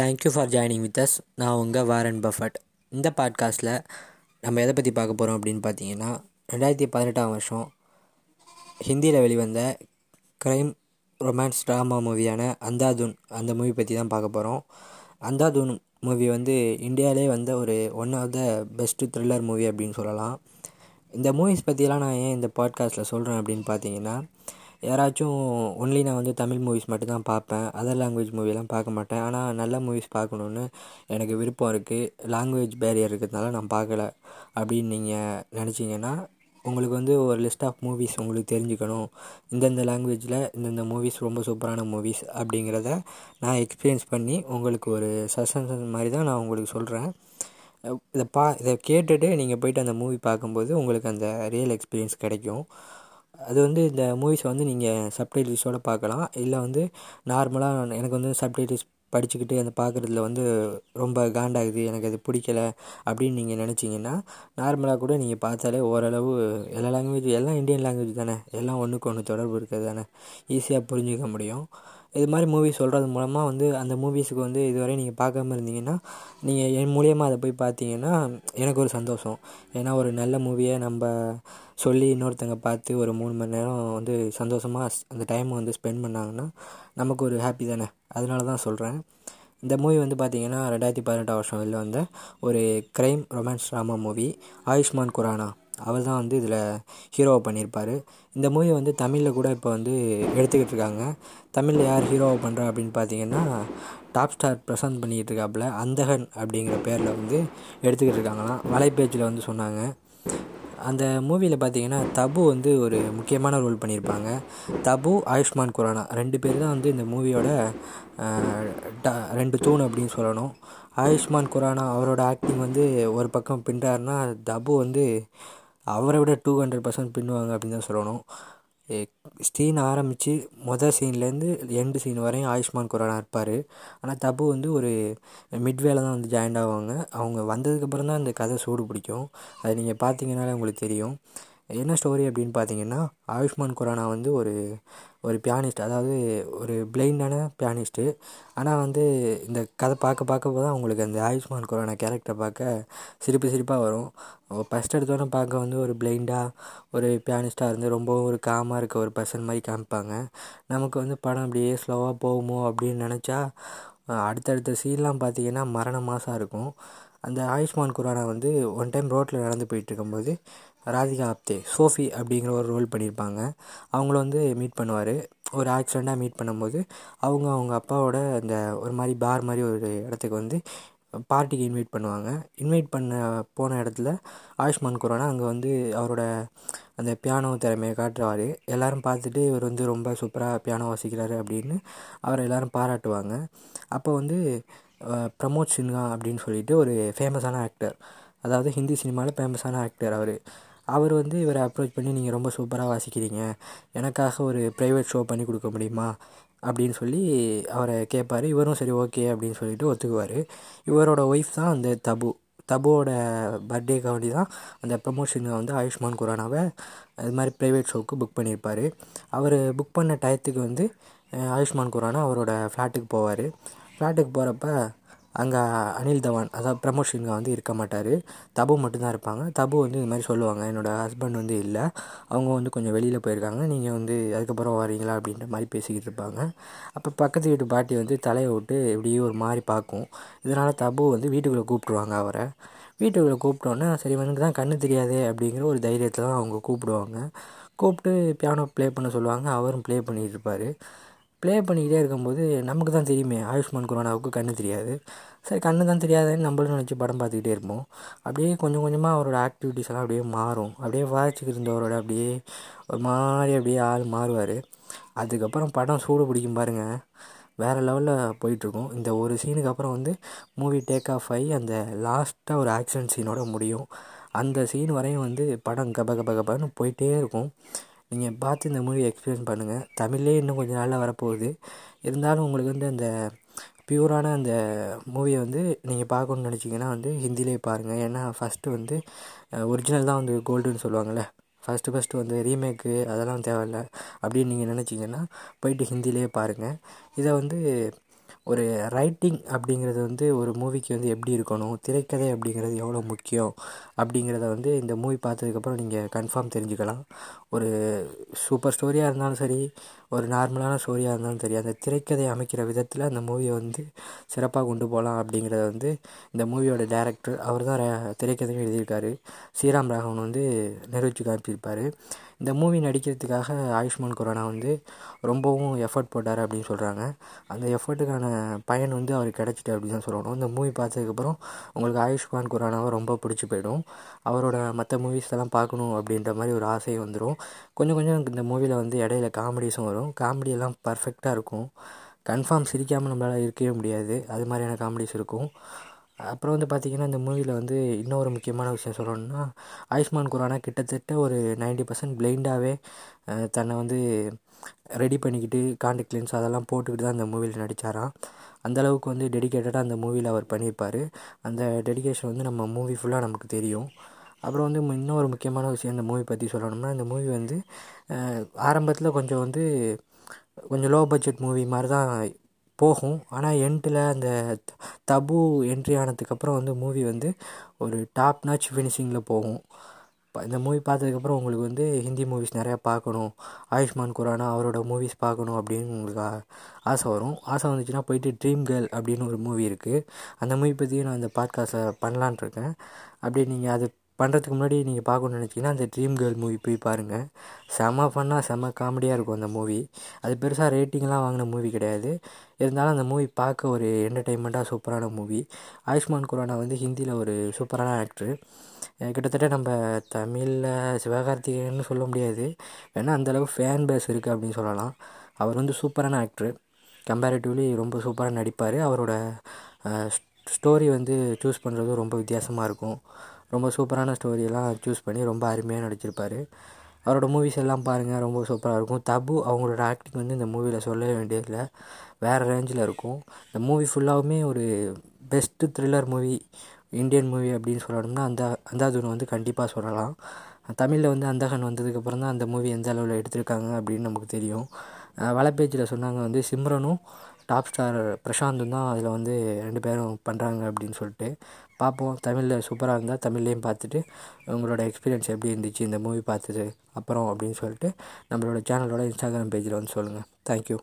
Thank you for joining with us நான் உங்கள் Warren Buffett இந்த பாட்காஸ்ட்டில் நம்ம எதை பற்றி பார்க்க போகிறோம் அப்படின்னு பார்த்தீங்கன்னா ரெண்டாயிரத்தி பதினெட்டாம் வருஷம் ஹிந்தியில் வெளிவந்த க்ரைம் ரொமான்ஸ் ட்ராமா மூவியான அந்தாதுன் அந்த மூவி பற்றி தான் பார்க்க போகிறோம் அந்தாதுன் மூவி வந்து இந்தியாவிலே வந்த ஒரு one of the best thriller movie அப்படின்னு சொல்லலாம். இந்த மூவிஸ் பற்றியெல்லாம் நான் ஏன் இந்த பாட்காஸ்ட்டில் சொல்கிறேன் அப்படின்னு பார்த்தீங்கன்னா யாராச்சும் ஒன்லி நான் வந்து தமிழ் மூவிஸ் மட்டும்தான் பார்ப்பேன். அதர் லாங்குவேஜ் மூவிலாம் பார்க்க மாட்டேன். ஆனால் நல்ல மூவிஸ் பார்க்கணுன்னு எனக்கு விருப்பம் இருக்குது லாங்குவேஜ் பேரியர் இருக்கிறதுனால நான் பார்க்கல. அப்படின்னு நீங்கள் நினச்சிங்கன்னா உங்களுக்கு வந்து ஒரு லிஸ்ட் ஆஃப் மூவிஸ் உங்களுக்கு தெரிஞ்சுக்கணும். இந்தந்த லாங்குவேஜில் இந்தந்த மூவிஸ் ரொம்ப சூப்பரான மூவிஸ் அப்படிங்கிறத நான் எக்ஸ்பீரியன்ஸ் பண்ணி உங்களுக்கு ஒரு சஜஷன் மாதிரி தான் நான் உங்களுக்கு சொல்கிறேன் இதை பா இதை கேட்டுட்டு நீங்கள் போயிட்டு அந்த மூவி பார்க்கும்போது உங்களுக்கு அந்த ரியல் எக்ஸ்பீரியன்ஸ் கிடைக்கும். அது வந்து இந்த மூவிஸை வந்து நீங்கள் சப்டைட்டில்ஸோடு பார்க்கலாம். இல்லை வந்து நார்மலாக எனக்கு வந்து சப்டைட்டில்ஸ் படிச்சுக்கிட்டு அந்த பார்க்குறதுல வந்து ரொம்ப காண்டாகுது எனக்கு அது பிடிக்கல அப்படின்னு நீங்கள் நினச்சிங்கன்னா நார்மலாக கூட நீங்கள் பார்த்தாலே ஓரளவு எல்லா லாங்குவேஜ் எல்லாம் இந்தியன் லாங்குவேஜ் தானே. எல்லாம் ஒன்றுக்கு ஒன்று தொடர்பு இருக்கிறது தானே. ஈஸியாக புரிஞ்சுக்க முடியும். இது மாதிரி மூவி சொல்கிறது மூலமாக வந்து அந்த மூவிஸுக்கு வந்து இதுவரை நீங்கள் பார்க்காம இருந்தீங்கன்னா நீங்கள் என் மூலியமாக அதை போய் பார்த்தீங்கன்னா எனக்கு ஒரு சந்தோஷம். ஏன்னா ஒரு நல்ல மூவியை நம்ம சொல்லி இன்னொருத்தங்க பார்த்து ஒரு மூணு மணி நேரம் வந்து சந்தோஷமாக அந்த டைமை வந்து ஸ்பெண்ட் பண்ணாங்கன்னா நமக்கு ஒரு ஹாப்பி தானே? அதனால தான் சொல்கிறேன் இந்த மூவி வந்து பார்த்திங்கன்னா ரெண்டாயிரத்தி பதினெட்டாம் வருஷம் வெளில வந்த ஒரு crime romance drama movie Ayushmann Khurrana அவர் தான் வந்து இதில் ஹீரோவை பண்ணியிருப்பார். இந்த மூவி வந்து தமிழில் கூட இப்போ வந்து எடுத்துக்கிட்டு இருக்காங்க. தமிழில் யார் ஹீரோவை பண்ணுறா அப்படின்னு பார்த்தீங்கன்னா டாப் ஸ்டார் பிரசாந்த் பண்ணிக்கிட்டு இருக்காப்புல அந்தகன் அப்படிங்கிற பேரில் வந்து எடுத்துக்கிட்டு இருக்காங்களாம். வலைப்பேச்சில் வந்து சொன்னாங்க. அந்த மூவியில் பார்த்தீங்கன்னா தபு வந்து ஒரு முக்கியமான ரோல் பண்ணியிருப்பாங்க தபு ஆயுஷ்மான் குரானா ரெண்டு பேர் தான் வந்து இந்த மூவியோட ரெண்டு தூண் அப்படின்னு சொல்லணும். ஆயுஷ்மான் குரானா அவரோட ஆக்டிங் வந்து ஒரு பக்கம் பின்றாருன்னா தபு வந்து அவரை விட டூ ஹண்ட்ரட் பர்சன்ட் பின்னுவாங்க அப்படின்னு தான் சொல்லணும். சீன் ஆரம்பித்து மொதல் சீன்லேருந்து எண்டு சீன் வரையும் ஆயுஷ்மான் குரானா இருப்பார். ஆனால் தபு வந்து ஒரு மிட்வேல தான் வந்து ஜாயின் ஆவாங்க. அவங்க வந்ததுக்கப்புறம் தான் அந்த கதை சூடு பிடிக்கும். அது நீங்கள் பார்த்தீங்கனாலே உங்களுக்கு தெரியும். என்ன ஸ்டோரி அப்படின்னு பார்த்தீங்கன்னா ஆயுஷ்மான் குரானா வந்து ஒரு ஒரு பியானிஸ்ட் அதாவது ஒரு பிளைண்டான பியானிஸ்ட்டு ஆனால் வந்து இந்த கதை பார்க்க பார்க்க தான் அவங்களுக்கு அந்த ஆயுஷ்மான் குரானா கேரக்டரை பார்க்க சிரிப்பு சிரிப்பாக வரும். ஃபஸ்ட் எடுத்தோன்னே பார்க்க வந்து ஒரு பிளைண்டாக ஒரு பியானிஸ்ட்டாக இருந்து ரொம்பவும் ஒரு காமாக இருக்க ஒரு பர்சன் மாதிரி காமிப்பாங்க. நமக்கு வந்து படம் அப்படியே ஸ்லோவாக போகுமோ அப்படின்னு நினச்சா அடுத்தடுத்த சீன்லாம் பார்த்தீங்கன்னா மரண மாதம் இருக்கும். அந்த ஆயுஷ்மான் குரானா வந்து ஒன் டைம் ரோட்டில் நடந்து போயிட்டு இருக்கும்போது ராதிகா ஆப்தே சோஃபி அப்படிங்கிற ஒரு ரோல் பண்ணியிருப்பாங்க. அவங்கள வந்து மீட் பண்ணுவார். ஒரு ஆக்சிடெண்ட்டாக மீட் பண்ணும்போது அவங்க அவங்க அப்பாவோட அந்த ஒரு மாதிரி பார் மாதிரி ஒரு இடத்துக்கு வந்து பார்ட்டிக்கு இன்வைட் பண்ணுவாங்க. இன்வைட் பண்ண போன இடத்துல ஆயுஷ்மான் குரானா அங்கே வந்து அவரோட அந்த பியானோ திறமையை காட்டுவார். எல்லோரும் பார்த்துட்டு இவர் வந்து ரொம்ப சூப்பராக பியானோ வாசிக்கிறாரு அப்படின்னு அவரை எல்லோரும் பாராட்டுவாங்க. அப்போ வந்து பிரமோத் சின்ஹா அப்படின்னு சொல்லிட்டு ஒரு ஃபேமஸான ஆக்டர் அதாவது ஹிந்தி சினிமாவில் ஃபேமஸான ஆக்டர் அவர். அவர் வந்து இவரை அப்ரோச் பண்ணி நீங்கள் ரொம்ப சூப்பராக வாசிக்கிறீங்க. எனக்காக ஒரு ப்ரைவேட் ஷோ பண்ணி கொடுக்க முடியுமா? அப்படின்னு சொல்லி அவரை கேட்பார் இவரும் சரி ஓகே அப்படின்னு சொல்லிட்டு ஒத்துக்குவார். இவரோட ஒய்ஃப் தான் அந்த தபு. தபுவோட பர்த்டேக்காண்டி தான் அந்த ப்ரமோஷனை வந்து ஆயுஷ்மான் குரானாவை அது மாதிரி ப்ரைவேட் ஷோவுக்கு புக் பண்ணியிருப்பார். அவர் புக் பண்ண டயத்துக்கு வந்து ஆயுஷ்மான் குரானா அவரோட ஃப்ளாட்டுக்கு போவார். ஃப்ளாட்டுக்கு போகிறப்ப அங்கே அனில் தவான் அதாவது ப்ரமோஷனுங்க வந்து இருக்க மாட்டார். தபு மட்டும்தான் இருப்பாங்க. தபு வந்து இது மாதிரி சொல்லுவாங்க. என்னோடய ஹஸ்பண்ட் வந்து இல்லை. அவங்க வந்து கொஞ்சம் வெளியில் போயிருக்காங்க. நீங்கள் வந்து அதுக்கப்புறம் வரீங்களா அப்படின்ற மாதிரி பேசிக்கிட்டு இருப்பாங்க. அப்போ பக்கத்து வீட்டு பாட்டி வந்து தலையை விட்டு இப்படியே ஒரு மாதிரி பார்க்கும். இதனால் தபு வந்து வீட்டுக்குள்ளே கூப்பிட்ருவாங்க அவரை. வீட்டுக்குள்ளே கூப்பிட்டோன்னே சரி இவனுக்கு தான் கண்ணு தெரியாதே அப்படிங்கிற ஒரு தைரியத்தில் தான் அவங்க கூப்பிடுவாங்க. கூப்பிட்டு பியானோ ப்ளே பண்ண சொல்லுவாங்க. அவரும் ப்ளே பண்ணிகிட்டு இருப்பார். ப்ளே பண்ணிக்கிட்டே இருக்கும்போது நமக்கு தான் தெரியுமே ஆயுஷ்மான் குரானாவுக்கு கண்ணு தெரியாது. சரி கண்ணு தான் தெரியாதுன்னு நம்மளும் நினச்சி படம் பார்த்துக்கிட்டே இருப்போம். அப்படியே கொஞ்சம் கொஞ்சமாக அவரோட ஆக்டிவிட்டிஸ் எல்லாம் அப்படியே மாறும். அப்படியே வாசிச்சுக்கிட்டு இருந்தவரோட அப்படியே ஒரு மாதிரி அப்படியே ஆள் மாறுவார். அதுக்கப்புறம் படம் சூடு பிடிக்கும் பாருங்கள் வேறு லெவலில் போயிட்டுருக்கும். இந்த ஒரு சீனுக்கு அப்புறம் வந்து மூவி டேக் ஆஃப் ஆகி அந்த லாஸ்ட்டாக ஒரு ஆக்ஷன் சீனோட முடியும். அந்த சீன் வரையும் வந்து படம் கப கப கபன்னு போயிட்டே இருக்கும். நீங்கள் பார்த்து இந்த மூவி எக்ஸ்பீரியன்ஸ் பண்ணுங்கள் தமிழ்லேயே இன்னும் கொஞ்சம் நாளில் வரப்போகுது. இருந்தாலும் உங்களுக்கு வந்து அந்த பியூரான அந்த மூவியை வந்து நீங்கள் பார்க்கணுன்னு நினச்சிங்கன்னா வந்து ஹிந்திலே பாருங்கள் ஏன்னா ஃபஸ்ட்டு வந்து ஒரிஜினல் தான் வந்து கோல்டுன்னு சொல்லுவாங்கள்ல ஃபஸ்ட்டு ஃபஸ்ட்டு வந்து ரீமேக்கு அதெல்லாம் தேவையில்ல அப்படின்னு நீங்கள் நினச்சிங்கன்னா போயிட்டு ஹிந்திலே பாருங்கள் இதை வந்து ஒரு ரைட்டிங் அப்படிங்கிறது வந்து ஒரு மூவிக்கு வந்து எப்படி இருக்கணும் திரைக்கதை அப்படிங்கிறது எவ்வளோ முக்கியம் அப்படிங்கிறத வந்து இந்த மூவி பார்த்ததுக்கப்புறம் நீங்கள் கன்ஃபார்ம் தெரிஞ்சுக்கலாம். ஒரு சூப்பர் ஸ்டோரியாக இருந்தாலும் சரி ஒரு நார்மலான ஸ்டோரியாக இருந்தாலும் சரி அந்த திரைக்கதை அமைக்கிற விதத்தில் அந்த மூவியை வந்து சிறப்பாக கொண்டு போகலாம் அப்படிங்கிறத வந்து இந்த மூவியோட டேரக்டர் அவர் தான் திரைக்கதையும் எழுதியிருக்காரு. ஸ்ரீராம் ராகவன் வந்து நிரூபித்து காமிச்சிருப்பார். இந்த மூவி நடிக்கிறதுக்காக ஆயுஷ்மான் குரானா வந்து ரொம்பவும் எஃபர்ட் போட்டார் அப்படின்னு சொல்கிறாங்க அந்த எஃபர்ட்டுக்கான பயன் வந்து அவருக்கு கிடச்சிட்டு அப்படின்னு தான் சொல்லணும். இந்த மூவி பார்த்ததுக்கப்புறம் உங்களுக்கு ஆயுஷ்மான் குரானாவை ரொம்ப பிடிச்சி போயிடும். அவரோட மற்ற மூவிஸ் எல்லாம் பார்க்கணும் அப்படின்ற மாதிரி ஒரு ஆசை வந்துடும் கொஞ்சம் கொஞ்சம் இந்த மூவியில் வந்து இடையில காமெடிஸும் வரும். காமெடியெல்லாம் பர்ஃபெக்டாக இருக்கும். கன்ஃபார்ம் சிரிக்காமல் நம்மளால் இருக்கவே முடியாது. அது மாதிரியான காமெடிஸ் இருக்கும். அப்புறம் வந்து பார்த்திங்கன்னா இந்த மூவியில் வந்து இன்னொரு முக்கியமான விஷயம் சொல்லணும்னா ஆயுஷ்மான் குரானா கிட்டத்தட்ட ஒரு நைன்ட்டி பர்சன்ட் பிளைண்டாகவே தன்னை வந்து ரெடி பண்ணிக்கிட்டு காண்டாக்ட் லென்ஸ் அதெல்லாம் போட்டுக்கிட்டு தான் அந்த மூவியில் நடித்தாராம் அந்தளவுக்கு வந்து டெடிக்கேட்டடாக அந்த மூவியில் அவர் பண்ணியிருப்பார். அந்த டெடிக்கேஷன் வந்து நம்ம மூவி ஃபுல்லாக நமக்கு தெரியும். அப்புறம் வந்து இன்னொரு முக்கியமான விஷயம் இந்த மூவி பற்றி சொல்லணும்னா இந்த மூவி வந்து ஆரம்பத்தில் கொஞ்சம் வந்து கொஞ்சம் லோ பட்ஜெட் மூவி மாதிரி தான் போகும். ஆனால் எண்டில் அந்த தபு என்ட்ரி ஆனதுக்கப்புறம் வந்து மூவி வந்து ஒரு டாப் நாச் ஃபினிஷிங்கில் போகும் இந்த மூவி பார்த்ததுக்கப்புறம் உங்களுக்கு வந்து ஹிந்தி மூவிஸ் நிறையா பார்க்கணும். ஆயுஷ்மான் குரானா அவரோட மூவிஸ் பார்க்கணும் அப்படின்னு உங்களுக்கு ஆசை வரும். ஆசை வந்துச்சுன்னா போயிட்டு ட்ரீம் கேர்ள் அப்படின்னு ஒரு மூவி இருக்குது அந்த மூவி பற்றியும் நான் இந்த பாட்காஸ்ட்டில் பண்ணலான் இருக்கேன். அப்படி நீங்கள் அது பண்ணுறதுக்கு முன்னாடி நீங்கள் பார்க்கணுன்னு நினச்சிங்கன்னா அந்த ட்ரீம் கேர்ள் மூவி போய் பாருங்கள் செம ஃபன்னாக செம காமெடியாக இருக்கும் அந்த மூவி அது பெருசாக ரேட்டிங்லாம் வாங்கின மூவி கிடையாது. இருந்தாலும் அந்த மூவி பார்க்க ஒரு என்டர்டெயின்மெண்ட்டாக சூப்பரான மூவி ஆயுஷ்மான் குரானா வந்து ஹிந்தியில் ஒரு சூப்பரான ஆக்டர் கிட்டத்தட்ட நம்ம தமிழில் சிவகார்த்திகேயன்னு சொல்ல முடியாது. ஏன்னா அந்தளவுக்கு ஃபேன் பேஸ் இருக்குது அப்படின்னு சொல்லலாம். அவர் வந்து சூப்பரான ஆக்டர் கம்பேரிட்டிவ்லி ரொம்ப சூப்பராக நடிப்பார். அவரோட ஸ்டோரி வந்து சூஸ் பண்ணுறதும் ரொம்ப வித்தியாசமாக இருக்கும். ரொம்ப சூப்பரான ஸ்டோரியெல்லாம் சூஸ் பண்ணி ரொம்ப அருமையாக நடிச்சிருப்பார். அவரோட மூவிஸ் எல்லாம் பாருங்கள் ரொம்ப சூப்பராக இருக்கும். தபு அவங்களோட ஆக்டிங் வந்து இந்த மூவியில் சொல்லவே வேண்டியதில்லை. வேறு ரேஞ்சில் இருக்கும். இந்த மூவி ஃபுல்லாகவுமே ஒரு best thriller movie Indian movie அப்படின்னு சொல்லணும்னா அந்த அந்தாதுனை வந்து கண்டிப்பாக சொல்லலாம். தமிழில் வந்து அந்தகன் வந்ததுக்கப்புறம் தான் அந்த மூவி எந்த அளவில் எடுத்திருக்காங்க அப்படின்னு நமக்கு தெரியும். வலைப்பேஜில் சொன்னாங்க வந்து சிம்ரனும் டாப் ஸ்டார் பிரசாந்தும் தான் அதில் வந்து ரெண்டு பேரும் பண்ணுறாங்க அப்படின்னு சொல்லிட்டு பார்ப்போம். தமிழில் சூப்பராக இருந்தால் தமிழ்லேயும் பார்த்துட்டு உங்களோட எக்ஸ்பீரியன்ஸ் எப்படி இருந்துச்சு இந்த மூவி பார்த்தது அப்புறம் அப்படின்னு சொல்லிட்டு நம்மளோட சேனலோட இன்ஸ்டாகிராம் பேஜில் வந்து சொல்லுங்கள் தேங்க்யூ